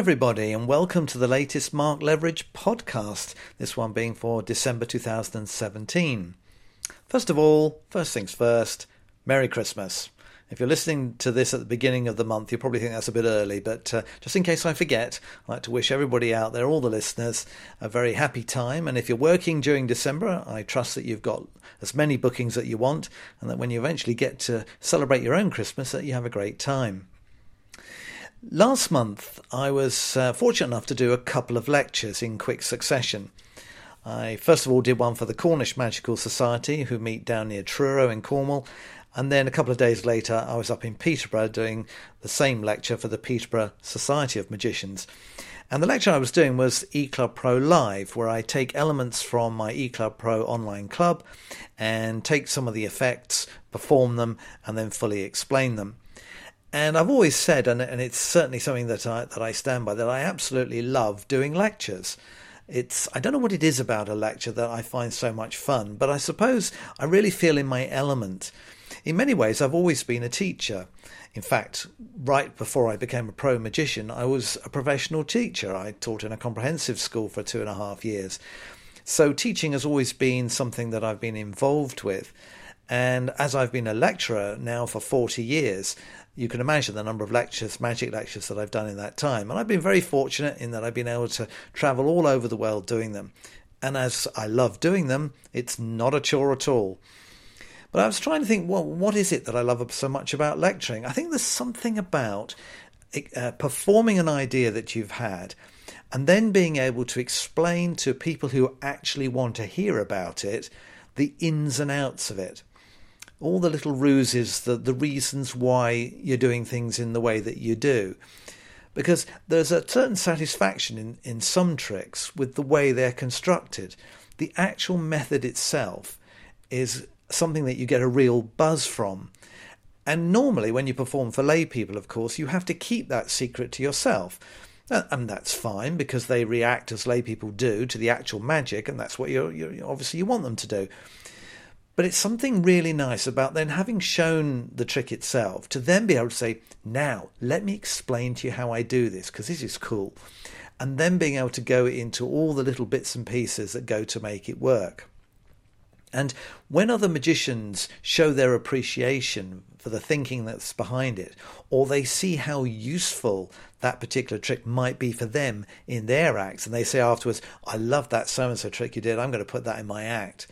everybody, and welcome to the latest Mark Leveridge podcast, this one being for December 2017. First of all, first things first, Merry Christmas. If you're listening to this at the beginning of the month, you probably think that's a bit early, but uh, just in case I forget, I'd like to wish everybody out there, all the listeners, a very happy time. And if you're working during December, I trust that you've got as many bookings that you want, and that when you eventually get to celebrate your own Christmas, that you have a great time. Last month, I was uh, fortunate enough to do a couple of lectures in quick succession. I first of all did one for the Cornish Magical Society, who meet down near Truro in Cornwall, and then a couple of days later, I was up in Peterborough doing the same lecture for the Peterborough Society of Magicians. And the lecture I was doing was eClub Pro Live, where I take elements from my eClub Pro online club and take some of the effects, perform them, and then fully explain them. And I've always said, and, and it's certainly something that I, that I stand by, that I absolutely love doing lectures. It's I don't know what it is about a lecture that I find so much fun, but I suppose I really feel in my element. In many ways, I've always been a teacher. In fact, right before I became a pro magician, I was a professional teacher. I taught in a comprehensive school for two and a half years. So, teaching has always been something that I've been involved with. And as I've been a lecturer now for 40 years, you can imagine the number of lectures, magic lectures that I've done in that time. And I've been very fortunate in that I've been able to travel all over the world doing them. And as I love doing them, it's not a chore at all. But I was trying to think, well, what is it that I love so much about lecturing? I think there's something about uh, performing an idea that you've had and then being able to explain to people who actually want to hear about it the ins and outs of it all the little ruses, the, the reasons why you're doing things in the way that you do. Because there's a certain satisfaction in, in some tricks with the way they're constructed. The actual method itself is something that you get a real buzz from. And normally, when you perform for lay people, of course, you have to keep that secret to yourself. And that's fine because they react as lay people do to the actual magic, and that's what you're, you're obviously you want them to do. But it's something really nice about then having shown the trick itself to then be able to say, now let me explain to you how I do this because this is cool. And then being able to go into all the little bits and pieces that go to make it work. And when other magicians show their appreciation for the thinking that's behind it, or they see how useful that particular trick might be for them in their acts, and they say afterwards, I love that so and so trick you did, I'm going to put that in my act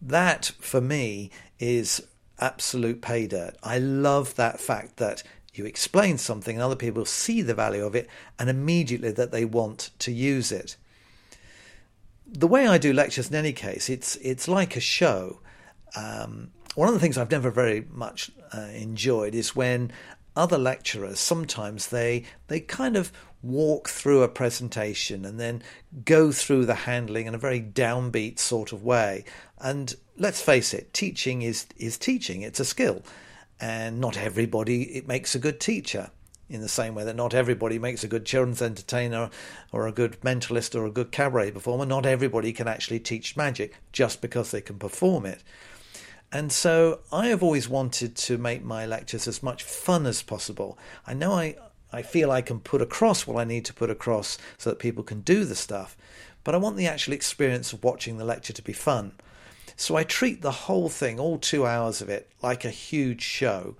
that for me is absolute pay dirt. I love that fact that you explain something and other people see the value of it and immediately that they want to use it. The way I do lectures in any case, it's it's like a show. Um, one of the things I've never very much uh, enjoyed is when other lecturers sometimes they they kind of walk through a presentation and then go through the handling in a very downbeat sort of way. And let's face it, teaching is is teaching. It's a skill, and not everybody it makes a good teacher. In the same way that not everybody makes a good children's entertainer or a good mentalist or a good cabaret performer, not everybody can actually teach magic just because they can perform it. And so I have always wanted to make my lectures as much fun as possible. I know I, I feel I can put across what I need to put across so that people can do the stuff, but I want the actual experience of watching the lecture to be fun. So I treat the whole thing, all two hours of it, like a huge show,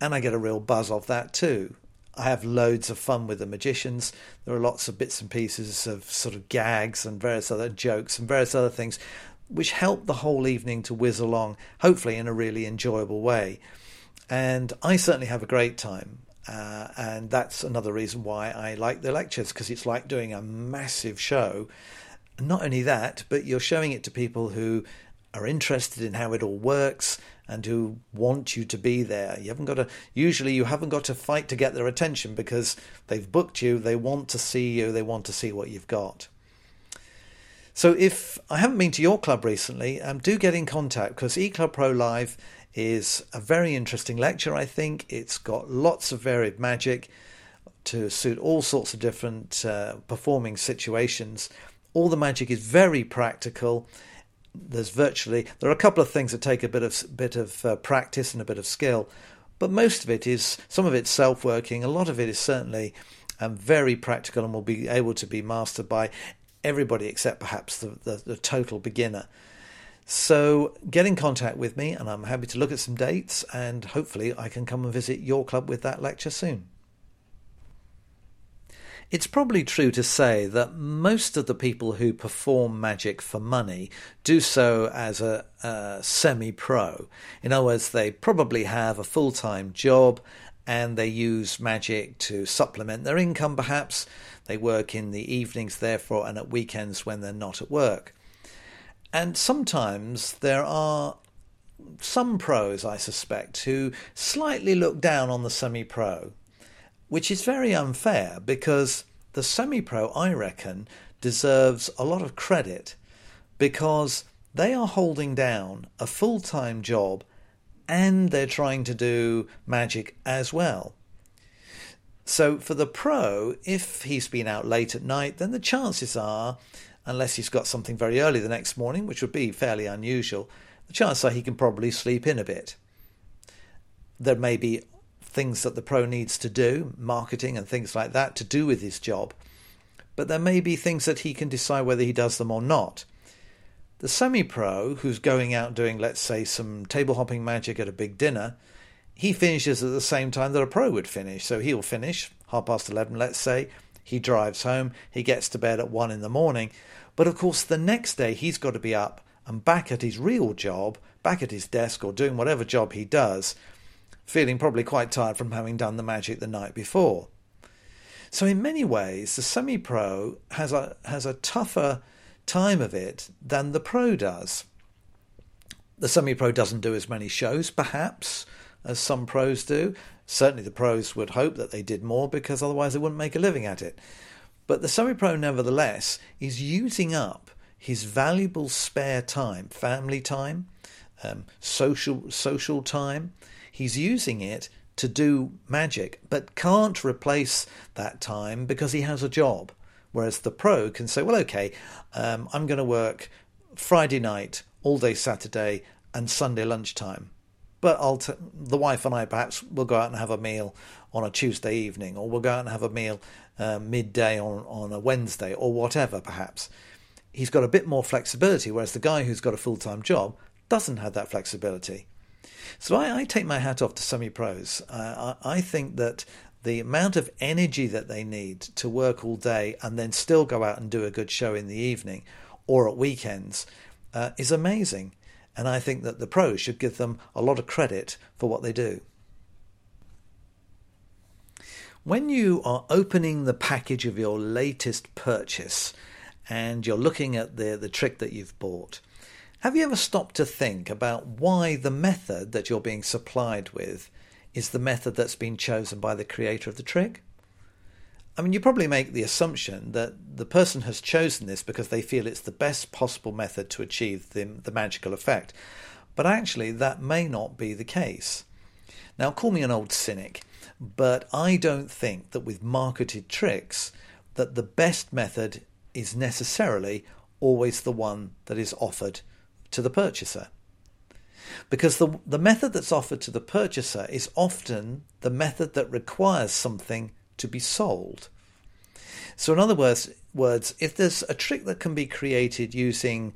and I get a real buzz off that too. I have loads of fun with the magicians. There are lots of bits and pieces of sort of gags and various other jokes and various other things which help the whole evening to whiz along, hopefully in a really enjoyable way. And I certainly have a great time. Uh, and that's another reason why I like the lectures because it's like doing a massive show. Not only that, but you're showing it to people who are interested in how it all works and who want you to be there. You haven't got to usually you haven't got to fight to get their attention because they've booked you, they want to see you, they want to see what you've got. So if I haven't been to your club recently, um, do get in contact because eClub Pro Live is a very interesting lecture, I think. It's got lots of varied magic to suit all sorts of different uh, performing situations. All the magic is very practical. There's virtually there are a couple of things that take a bit of bit of uh, practice and a bit of skill, but most of it is some of it's self-working. A lot of it is certainly and very practical and will be able to be mastered by everybody except perhaps the, the, the total beginner. So get in contact with me, and I'm happy to look at some dates, and hopefully I can come and visit your club with that lecture soon. It's probably true to say that most of the people who perform magic for money do so as a, a semi pro. In other words, they probably have a full time job and they use magic to supplement their income, perhaps. They work in the evenings, therefore, and at weekends when they're not at work. And sometimes there are some pros, I suspect, who slightly look down on the semi pro which is very unfair because the semi pro, I reckon, deserves a lot of credit because they are holding down a full time job and they're trying to do magic as well. So for the pro, if he's been out late at night, then the chances are, unless he's got something very early the next morning, which would be fairly unusual, the chances are he can probably sleep in a bit. There may be things that the pro needs to do, marketing and things like that, to do with his job. But there may be things that he can decide whether he does them or not. The semi pro, who's going out doing, let's say, some table hopping magic at a big dinner, he finishes at the same time that a pro would finish. So he'll finish half past 11, let's say. He drives home, he gets to bed at 1 in the morning. But of course, the next day he's got to be up and back at his real job, back at his desk or doing whatever job he does feeling probably quite tired from having done the magic the night before. So, in many ways, the semi pro has a, has a tougher time of it than the pro does. The semi pro doesn't do as many shows, perhaps, as some pros do. Certainly, the pros would hope that they did more because otherwise they wouldn't make a living at it. But the semi pro, nevertheless, is using up his valuable spare time, family time, um, social social time, he's using it to do magic, but can't replace that time because he has a job. Whereas the pro can say, well, okay, um, I'm going to work Friday night, all day Saturday, and Sunday lunchtime. But I'll t- the wife and I perhaps will go out and have a meal on a Tuesday evening, or we'll go out and have a meal uh, midday on, on a Wednesday, or whatever, perhaps. He's got a bit more flexibility, whereas the guy who's got a full time job doesn't have that flexibility. So I, I take my hat off to semi pros. Uh, I, I think that the amount of energy that they need to work all day and then still go out and do a good show in the evening or at weekends uh, is amazing. And I think that the pros should give them a lot of credit for what they do. When you are opening the package of your latest purchase and you're looking at the, the trick that you've bought, have you ever stopped to think about why the method that you're being supplied with is the method that's been chosen by the creator of the trick? I mean, you probably make the assumption that the person has chosen this because they feel it's the best possible method to achieve the, the magical effect. But actually, that may not be the case. Now, call me an old cynic, but I don't think that with marketed tricks that the best method is necessarily always the one that is offered to the purchaser. Because the, the method that's offered to the purchaser is often the method that requires something to be sold. So, in other words, words, if there's a trick that can be created using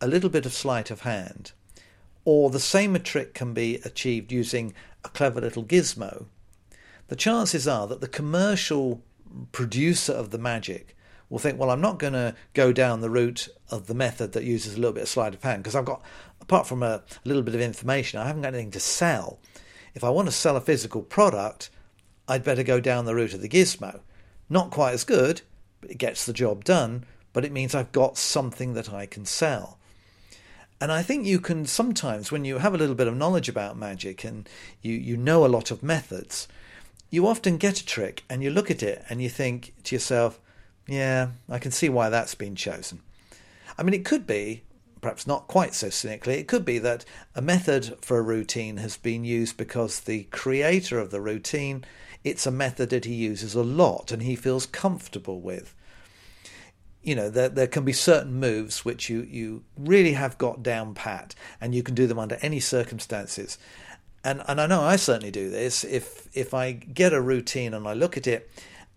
a little bit of sleight of hand, or the same trick can be achieved using a clever little gizmo, the chances are that the commercial producer of the magic will think, well, I'm not going to go down the route of the method that uses a little bit of sleight of hand because I've got, apart from a, a little bit of information, I haven't got anything to sell. If I want to sell a physical product, I'd better go down the route of the gizmo. Not quite as good, but it gets the job done, but it means I've got something that I can sell. And I think you can sometimes, when you have a little bit of knowledge about magic and you, you know a lot of methods, you often get a trick and you look at it and you think to yourself, yeah, I can see why that's been chosen. I mean, it could be, perhaps not quite so cynically, it could be that a method for a routine has been used because the creator of the routine, it's a method that he uses a lot and he feels comfortable with. You know, there, there can be certain moves which you, you really have got down pat and you can do them under any circumstances. And, and I know I certainly do this. If, if I get a routine and I look at it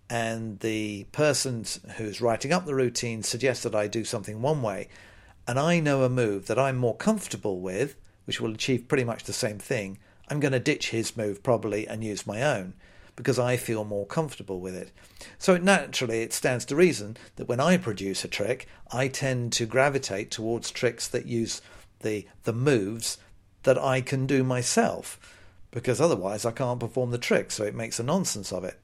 and the person who's writing up the routine suggests that I do something one way, and I know a move that I'm more comfortable with, which will achieve pretty much the same thing, I'm going to ditch his move probably and use my own because I feel more comfortable with it. So naturally, it stands to reason that when I produce a trick, I tend to gravitate towards tricks that use the the moves that I can do myself, because otherwise I can't perform the trick. So it makes a nonsense of it.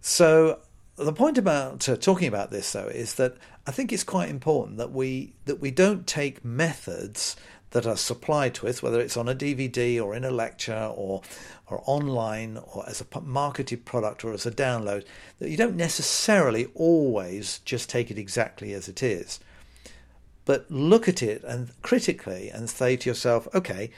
So the point about uh, talking about this though is that I think it's quite important that we that we don't take methods that are supplied us, whether it's on a DVD or in a lecture or or online or as a marketed product or as a download, that you don't necessarily always just take it exactly as it is, but look at it and critically and say to yourself, okay,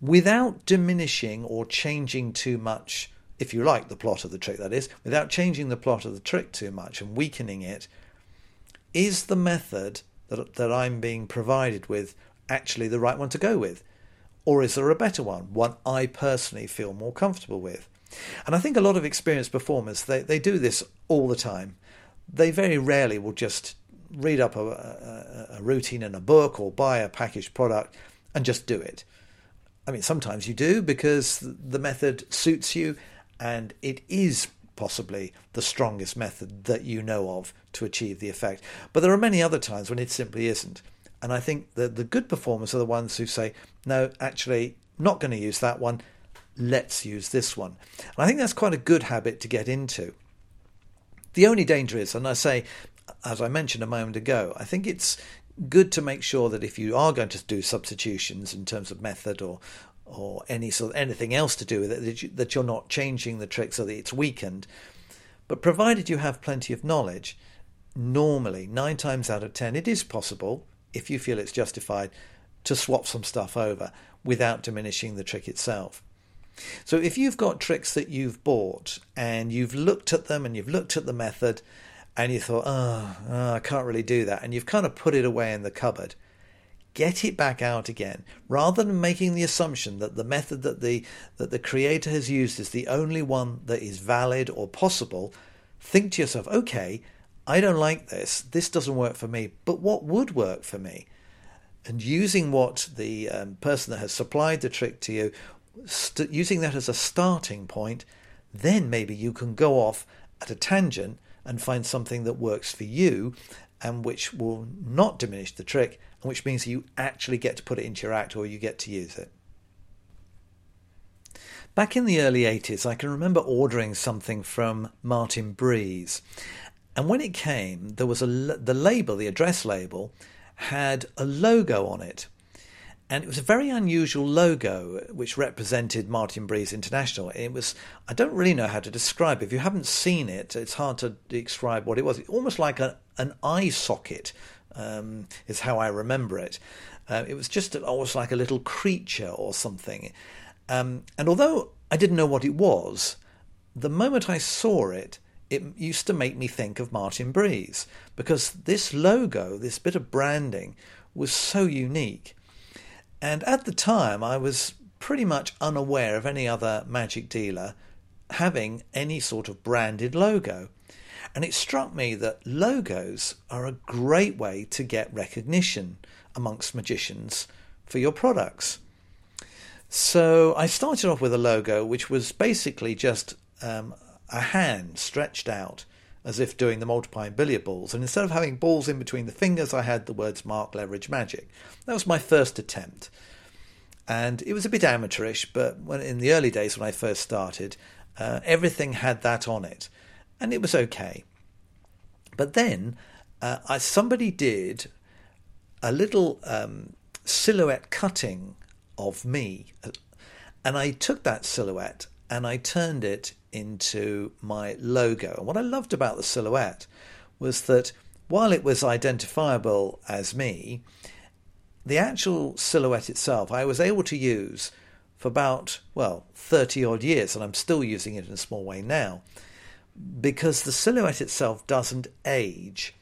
without diminishing or changing too much if you like, the plot of the trick, that is, without changing the plot of the trick too much and weakening it, is the method that, that I'm being provided with actually the right one to go with? Or is there a better one, one I personally feel more comfortable with? And I think a lot of experienced performers, they, they do this all the time. They very rarely will just read up a, a, a routine in a book or buy a packaged product and just do it. I mean, sometimes you do because the method suits you and it is possibly the strongest method that you know of to achieve the effect. But there are many other times when it simply isn't. And I think that the good performers are the ones who say, no, actually, not going to use that one. Let's use this one. And I think that's quite a good habit to get into. The only danger is, and I say, as I mentioned a moment ago, I think it's good to make sure that if you are going to do substitutions in terms of method or or any sort of anything else to do with it that, you, that you're not changing the trick so that it's weakened. But provided you have plenty of knowledge, normally nine times out of ten it is possible, if you feel it's justified, to swap some stuff over without diminishing the trick itself. So if you've got tricks that you've bought and you've looked at them and you've looked at the method and you thought, oh, oh I can't really do that, and you've kind of put it away in the cupboard get it back out again rather than making the assumption that the method that the that the creator has used is the only one that is valid or possible think to yourself okay i don't like this this doesn't work for me but what would work for me and using what the um, person that has supplied the trick to you st- using that as a starting point then maybe you can go off at a tangent and find something that works for you and which will not diminish the trick and which means you actually get to put it into your act or you get to use it. Back in the early 80s, I can remember ordering something from Martin Breese. And when it came, there was a the label, the address label, had a logo on it. And it was a very unusual logo which represented Martin Breese International. It was, I don't really know how to describe it. If you haven't seen it, it's hard to describe what it was. It's almost like a, an eye socket um, is how I remember it. Uh, it was just almost like a little creature or something. Um, and although I didn't know what it was, the moment I saw it, it used to make me think of Martin Breese because this logo, this bit of branding, was so unique. And at the time, I was pretty much unaware of any other magic dealer having any sort of branded logo. And it struck me that logos are a great way to get recognition amongst magicians for your products. So I started off with a logo which was basically just um, a hand stretched out as if doing the multiplying billiard balls. And instead of having balls in between the fingers, I had the words Mark Leveridge Magic. That was my first attempt. And it was a bit amateurish, but when, in the early days when I first started, uh, everything had that on it and it was okay. But then uh, I, somebody did a little um, silhouette cutting of me, and I took that silhouette and I turned it into my logo. And what I loved about the silhouette was that while it was identifiable as me, the actual silhouette itself I was able to use for about, well, 30 odd years, and I'm still using it in a small way now because the silhouette itself doesn't age.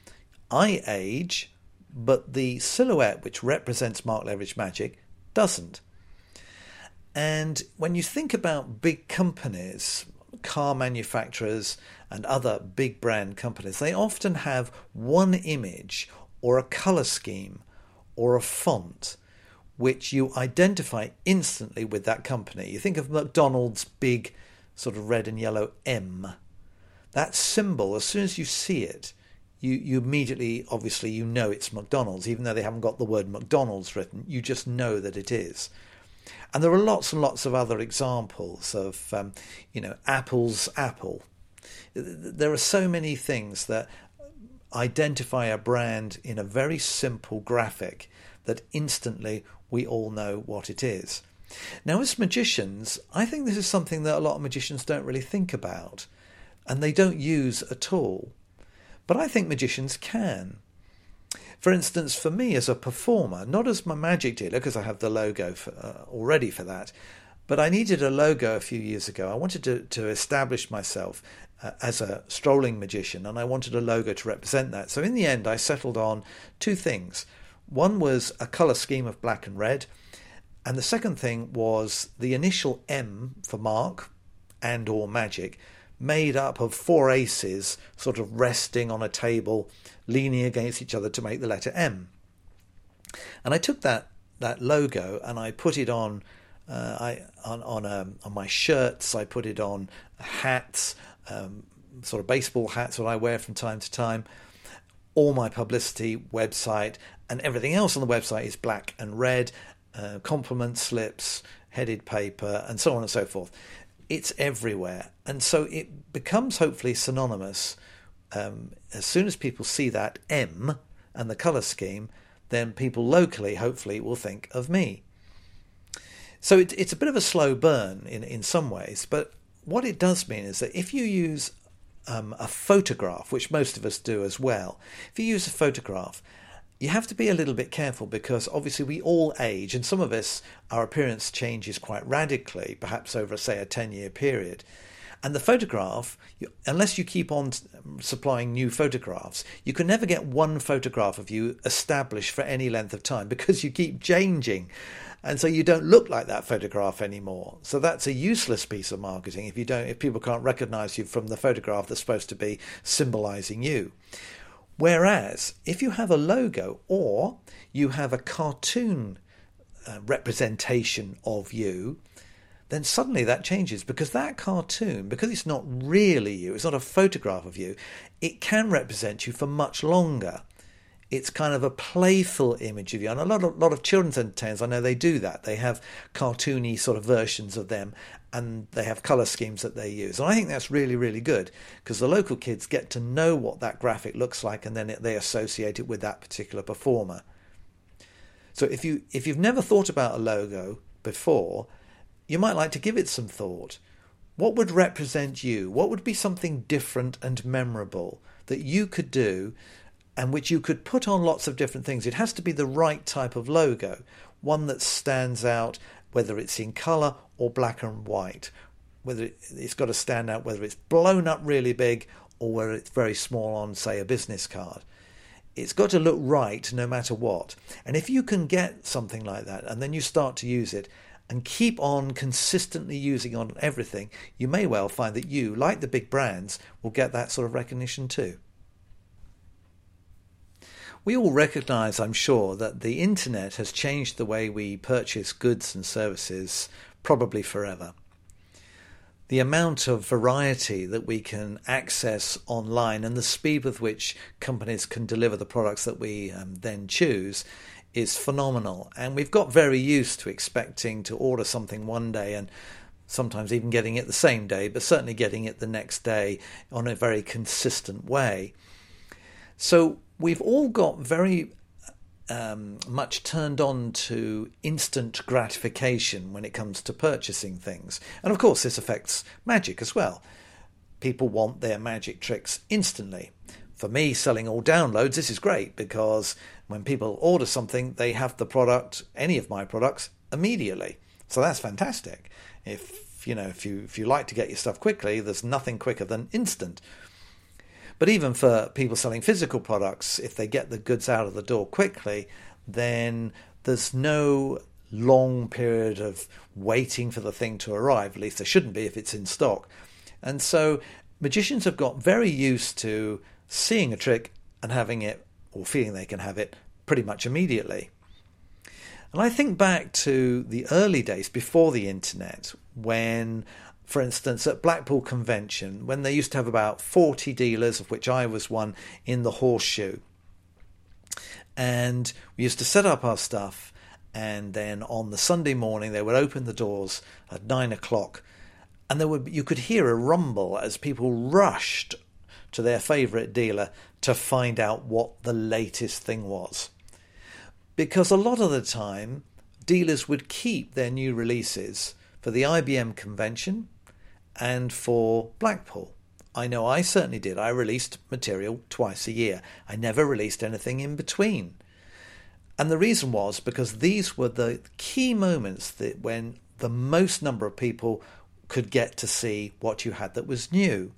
I age, but the silhouette, which represents Mark Leveridge Magic, doesn't. And when you think about big companies, car manufacturers and other big brand companies, they often have one image or a color scheme or a font which you identify instantly with that company. You think of McDonald's big sort of red and yellow M. That symbol, as soon as you see it, you, you immediately, obviously, you know it's McDonald's, even though they haven't got the word McDonald's written. You just know that it is. And there are lots and lots of other examples of, um, you know, Apple's Apple. There are so many things that identify a brand in a very simple graphic that instantly we all know what it is. Now, as magicians, I think this is something that a lot of magicians don't really think about and they don't use at all. But I think magicians can. For instance, for me as a performer, not as my magic dealer, because I have the logo for, uh, already for that, but I needed a logo a few years ago. I wanted to, to establish myself uh, as a strolling magician, and I wanted a logo to represent that. So in the end, I settled on two things. One was a colour scheme of black and red, and the second thing was the initial M for Mark and or magic, made up of four aces sort of resting on a table, leaning against each other to make the letter M. And I took that that logo and I put it on uh, I on on, um, on my shirts. I put it on hats, um, sort of baseball hats that I wear from time to time. All my publicity, website, and everything else on the website is black and red. Uh, compliment slips, headed paper, and so on and so forth it's everywhere. And so it becomes hopefully synonymous. Um, as soon as people see that M and the colour scheme, then people locally hopefully will think of me. So it, it's a bit of a slow burn in, in some ways, but what it does mean is that if you use um, a photograph, which most of us do as well, if you use a photograph you have to be a little bit careful because obviously we all age, and some of us, our appearance changes quite radically, perhaps over, say, a 10 year period. And the photograph, unless you keep on supplying new photographs, you can never get one photograph of you established for any length of time because you keep changing. And so you don't look like that photograph anymore. So that's a useless piece of marketing if you don't if people can't recognize you from the photograph that's supposed to be symbolizing you. Whereas if you have a logo or you have a cartoon uh, representation of you, then suddenly that changes because that cartoon, because it's not really you, it's not a photograph of you, it can represent you for much longer. It's kind of a playful image of you. And a lot of, lot of children's entertainers, I know they do that. They have cartoony sort of versions of them and they have color schemes that they use. And I think that's really, really good because the local kids get to know what that graphic looks like and then they associate it with that particular performer. So if you if you've never thought about a logo before, you might like to give it some thought. What would represent you? What would be something different and memorable that you could do and which you could put on lots of different things? It has to be the right type of logo, one that stands out whether it's in colour or black and white. Whether it's got to stand out, whether it's blown up really big or whether it's very small on, say, a business card. It's got to look right no matter what. And if you can get something like that and then you start to use it and keep on consistently using on everything, you may well find that you, like the big brands, will get that sort of recognition too. We all recognize, I'm sure, that the internet has changed the way we purchase goods and services probably forever. The amount of variety that we can access online and the speed with which companies can deliver the products that we um, then choose is phenomenal. And we've got very used to expecting to order something one day and sometimes even getting it the same day, but certainly getting it the next day on a very consistent way. So we've all got very um, much turned on to instant gratification when it comes to purchasing things. And of course, this affects magic as well. People want their magic tricks instantly. For me, selling all downloads, this is great because when people order something, they have the product, any of my products, immediately. So that's fantastic. If you know, if you if you like to get your stuff quickly, there's nothing quicker than instant. But even for people selling physical products, if they get the goods out of the door quickly, then there's no long period of waiting for the thing to arrive. At least there shouldn't be if it's in stock. And so magicians have got very used to seeing a trick and having it, or feeling they can have it, pretty much immediately. And I think back to the early days before the internet, when, for instance, at Blackpool Convention, when they used to have about 40 dealers, of which I was one, in the horseshoe. And we used to set up our stuff, and then on the Sunday morning, they would open the doors at nine o'clock, and there would you could hear a rumble as people rushed to their favourite dealer to find out what the latest thing was because a lot of the time dealers would keep their new releases for the IBM convention and for Blackpool. I know I certainly did. I released material twice a year. I never released anything in between. And the reason was because these were the key moments that when the most number of people could get to see what you had that was new.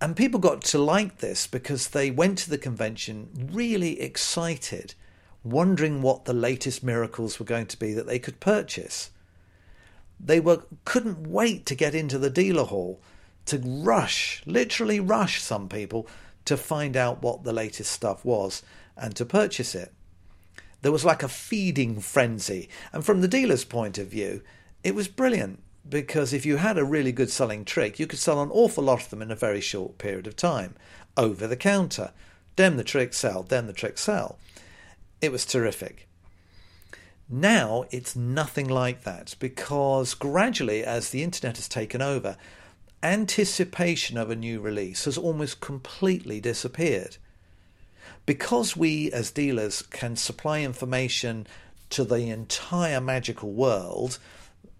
And people got to like this because they went to the convention really excited wondering what the latest miracles were going to be that they could purchase. They were couldn't wait to get into the dealer hall to rush, literally rush some people to find out what the latest stuff was and to purchase it. There was like a feeding frenzy, and from the dealer's point of view, it was brilliant because if you had a really good selling trick, you could sell an awful lot of them in a very short period of time over the counter. Then the trick sell, then the trick sell. It was terrific. Now it's nothing like that because gradually, as the internet has taken over, anticipation of a new release has almost completely disappeared. Because we as dealers can supply information to the entire magical world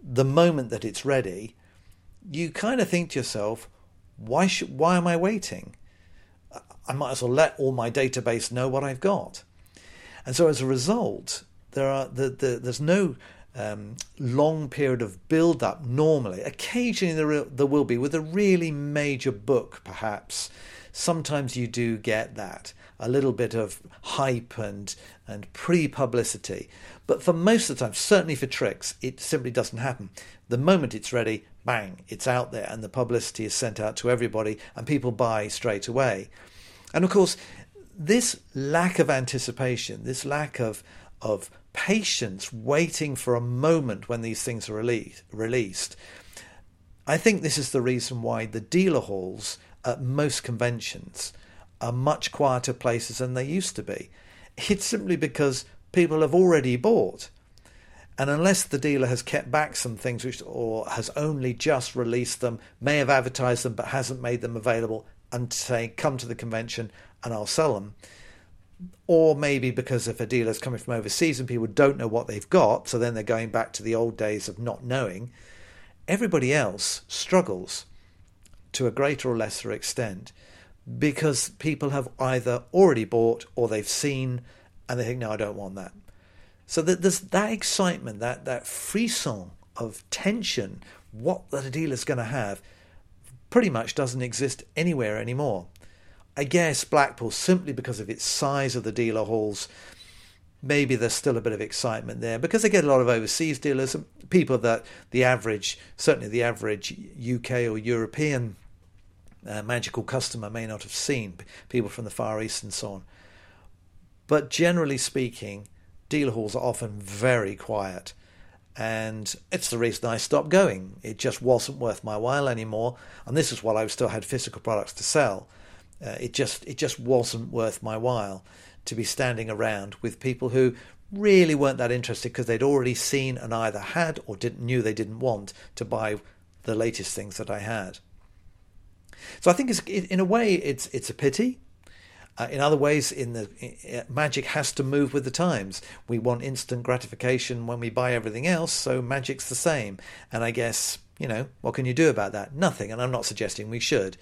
the moment that it's ready, you kind of think to yourself, why should, why am I waiting? I might as well let all my database know what I've got. And so as a result, there are the, the, there's no um, long period of build up normally. Occasionally there, there will be with a really major book, perhaps. Sometimes you do get that a little bit of hype and and pre publicity. But for most of the time, certainly for tricks, it simply doesn't happen. The moment it's ready, bang, it's out there, and the publicity is sent out to everybody, and people buy straight away. And of course, this lack of anticipation, this lack of of patience, waiting for a moment when these things are release, released, I think this is the reason why the dealer halls at most conventions are much quieter places than they used to be. It's simply because people have already bought. And unless the dealer has kept back some things which, or has only just released them, may have advertised them but hasn't made them available, and say, come to the convention and I'll sell them. Or maybe because if a dealer's coming from overseas and people don't know what they've got, so then they're going back to the old days of not knowing. Everybody else struggles to a greater or lesser extent because people have either already bought or they've seen and they think, no, I don't want that. So that there's that excitement, that, that frisson of tension, what the dealer's going to have, pretty much doesn't exist anywhere anymore. I guess Blackpool, simply because of its size of the dealer halls, maybe there's still a bit of excitement there because they get a lot of overseas dealers, and people that the average, certainly the average UK or European uh, magical customer may not have seen, people from the Far East and so on. But generally speaking, dealer halls are often very quiet. And it's the reason I stopped going. It just wasn't worth my while anymore. And this is while I still had physical products to sell. Uh, it just it just wasn't worth my while to be standing around with people who really weren't that interested because they'd already seen and either had or didn't knew they didn't want to buy the latest things that I had. So I think it's, in a way it's it's a pity. Uh, in other ways, in the magic has to move with the times. We want instant gratification when we buy everything else, so magic's the same. And I guess you know what can you do about that? Nothing. And I'm not suggesting we should.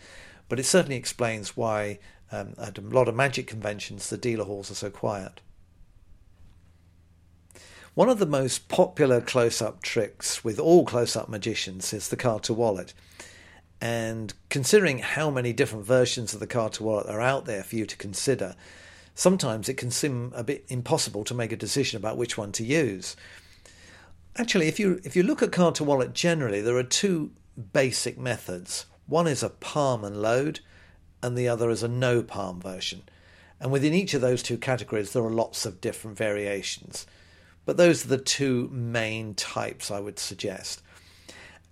But it certainly explains why um, at a lot of magic conventions the dealer halls are so quiet. One of the most popular close up tricks with all close up magicians is the card to wallet. And considering how many different versions of the card to wallet are out there for you to consider, sometimes it can seem a bit impossible to make a decision about which one to use. Actually, if you if you look at card to wallet generally, there are two basic methods. One is a palm and load, and the other is a no palm version. And within each of those two categories, there are lots of different variations. But those are the two main types I would suggest.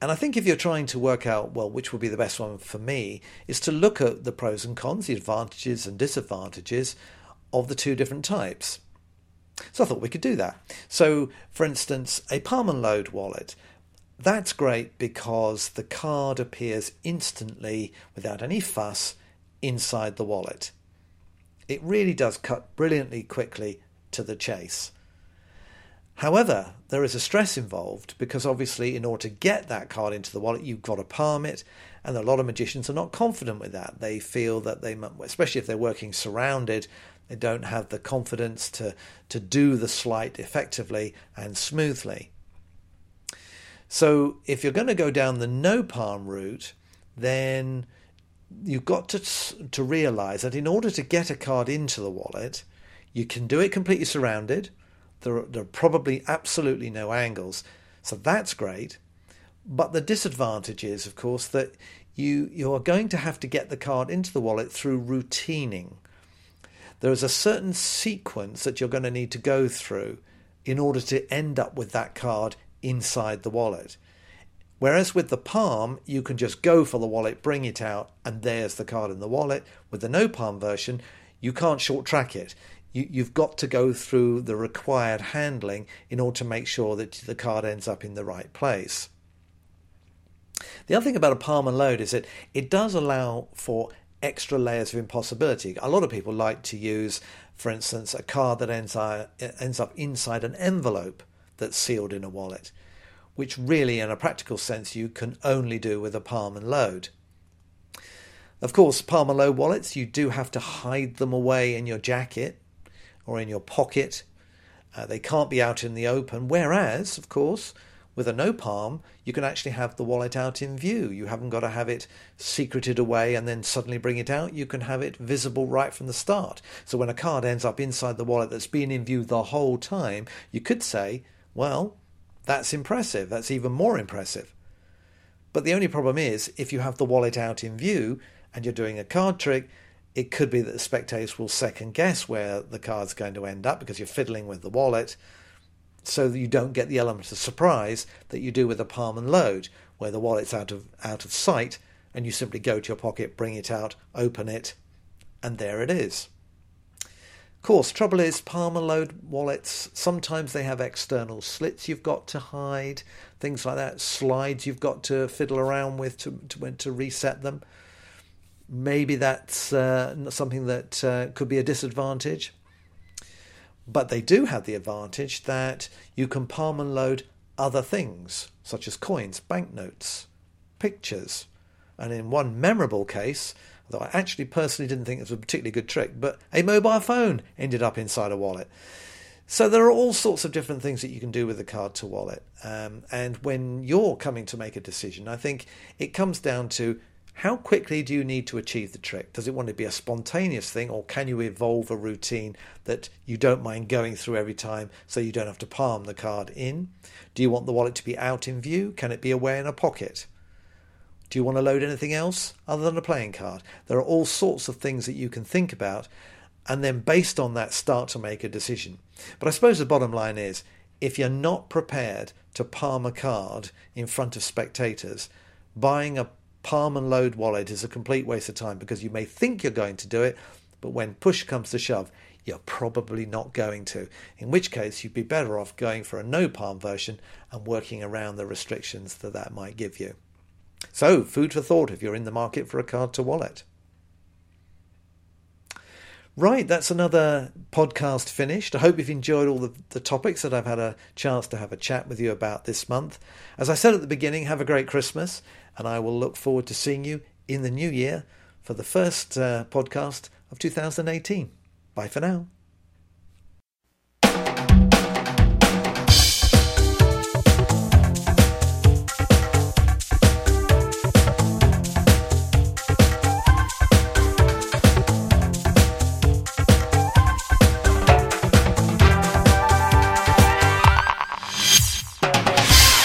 And I think if you're trying to work out, well, which would be the best one for me, is to look at the pros and cons, the advantages and disadvantages of the two different types. So I thought we could do that. So, for instance, a palm and load wallet. That's great because the card appears instantly without any fuss inside the wallet. It really does cut brilliantly quickly to the chase. However, there is a stress involved because obviously, in order to get that card into the wallet, you've got to palm it, and a lot of magicians are not confident with that. They feel that they, especially if they're working surrounded, they don't have the confidence to, to do the sleight effectively and smoothly. So, if you're going to go down the no palm route, then you've got to to realize that in order to get a card into the wallet, you can do it completely surrounded. There are, there are probably absolutely no angles, so that's great. But the disadvantage is, of course, that you you are going to have to get the card into the wallet through routining. There is a certain sequence that you're going to need to go through in order to end up with that card inside the wallet. Whereas with the Palm, you can just go for the wallet, bring it out, and there's the card in the wallet. With the no Palm version, you can't short track it. You, you've got to go through the required handling in order to make sure that the card ends up in the right place. The other thing about a palm and load is that it does allow for extra layers of impossibility. A lot of people like to use, for instance, a card that ends, uh, ends up inside an envelope that's sealed in a wallet which really, in a practical sense, you can only do with a palm and load. Of course, palm and load wallets, you do have to hide them away in your jacket or in your pocket. Uh, they can't be out in the open. Whereas, of course, with a no palm, you can actually have the wallet out in view. You haven't got to have it secreted away and then suddenly bring it out. You can have it visible right from the start. So when a card ends up inside the wallet that's been in view the whole time, you could say, well, that's impressive. That's even more impressive. But the only problem is, if you have the wallet out in view and you're doing a card trick, it could be that the spectators will second guess where the card's going to end up because you're fiddling with the wallet, so that you don't get the element of surprise that you do with a palm and load, where the wallet's out of out of sight and you simply go to your pocket, bring it out, open it, and there it is course, trouble is Palm and load wallets, sometimes they have external slits you've got to hide, things like that, slides you've got to fiddle around with to, to, to reset them. Maybe that's uh, something that uh, could be a disadvantage. But they do have the advantage that you can palm and load other things, such as coins, banknotes, pictures. And in one memorable case, though I actually personally didn't think it was a particularly good trick, but a mobile phone ended up inside a wallet. So there are all sorts of different things that you can do with the card to wallet. Um, and when you're coming to make a decision, I think it comes down to how quickly do you need to achieve the trick? Does it want to be a spontaneous thing, or can you evolve a routine that you don't mind going through every time so you don't have to palm the card in? Do you want the wallet to be out in view? Can it be away in a pocket? Do you want to load anything else other than a playing card? There are all sorts of things that you can think about and then based on that start to make a decision. But I suppose the bottom line is if you're not prepared to palm a card in front of spectators, buying a palm and load wallet is a complete waste of time because you may think you're going to do it, but when push comes to shove, you're probably not going to. In which case, you'd be better off going for a no palm version and working around the restrictions that that might give you. So, food for thought if you're in the market for a card to wallet. Right, that's another podcast finished. I hope you've enjoyed all the, the topics that I've had a chance to have a chat with you about this month. As I said at the beginning, have a great Christmas, and I will look forward to seeing you in the new year for the first uh, podcast of 2018. Bye for now.